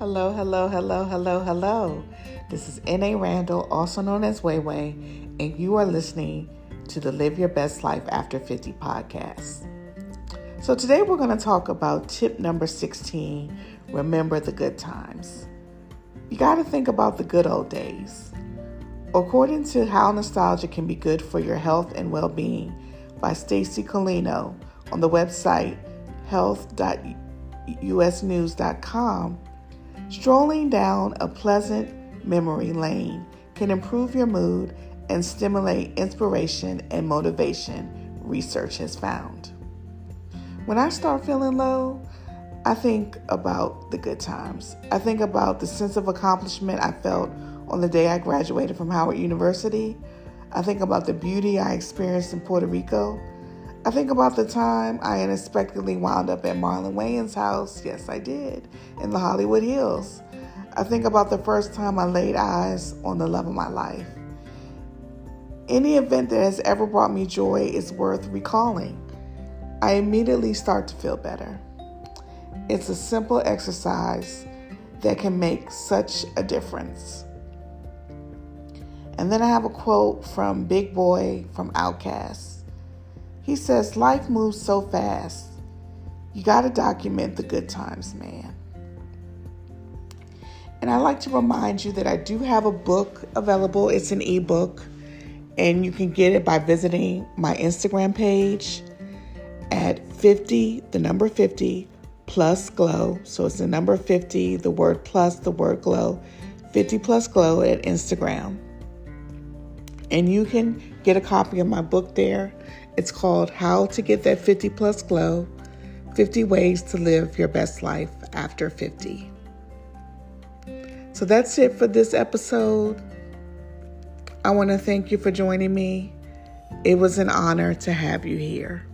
Hello, hello, hello, hello, hello. This is N.A. Randall, also known as Way Way, and you are listening to the Live Your Best Life After 50 podcast. So, today we're going to talk about tip number 16 remember the good times. You got to think about the good old days. According to How Nostalgia Can Be Good for Your Health and Well Being by Stacey Colino on the website health.usnews.com, strolling down a pleasant memory lane can improve your mood and stimulate inspiration and motivation, research has found. When I start feeling low, I think about the good times. I think about the sense of accomplishment I felt on the day I graduated from Howard University. I think about the beauty I experienced in Puerto Rico. I think about the time I unexpectedly wound up at Marlon Wayans' house. Yes, I did, in the Hollywood Hills. I think about the first time I laid eyes on the love of my life. Any event that has ever brought me joy is worth recalling. I immediately start to feel better. It's a simple exercise that can make such a difference. And then I have a quote from Big Boi from Outkast. He says, Life moves so fast. You got to document the good times, man. And I'd like to remind you that I do have a book available. It's an ebook, and you can get it by visiting my Instagram page at 50, the number 50, plus glow. So it's the number 50, the word plus, the word glow, 50 plus glow at Instagram. And you can get a copy of my book there. It's called How to Get That 50 Plus Glow 50 Ways to Live Your Best Life After 50. So that's it for this episode. I want to thank you for joining me. It was an honor to have you here.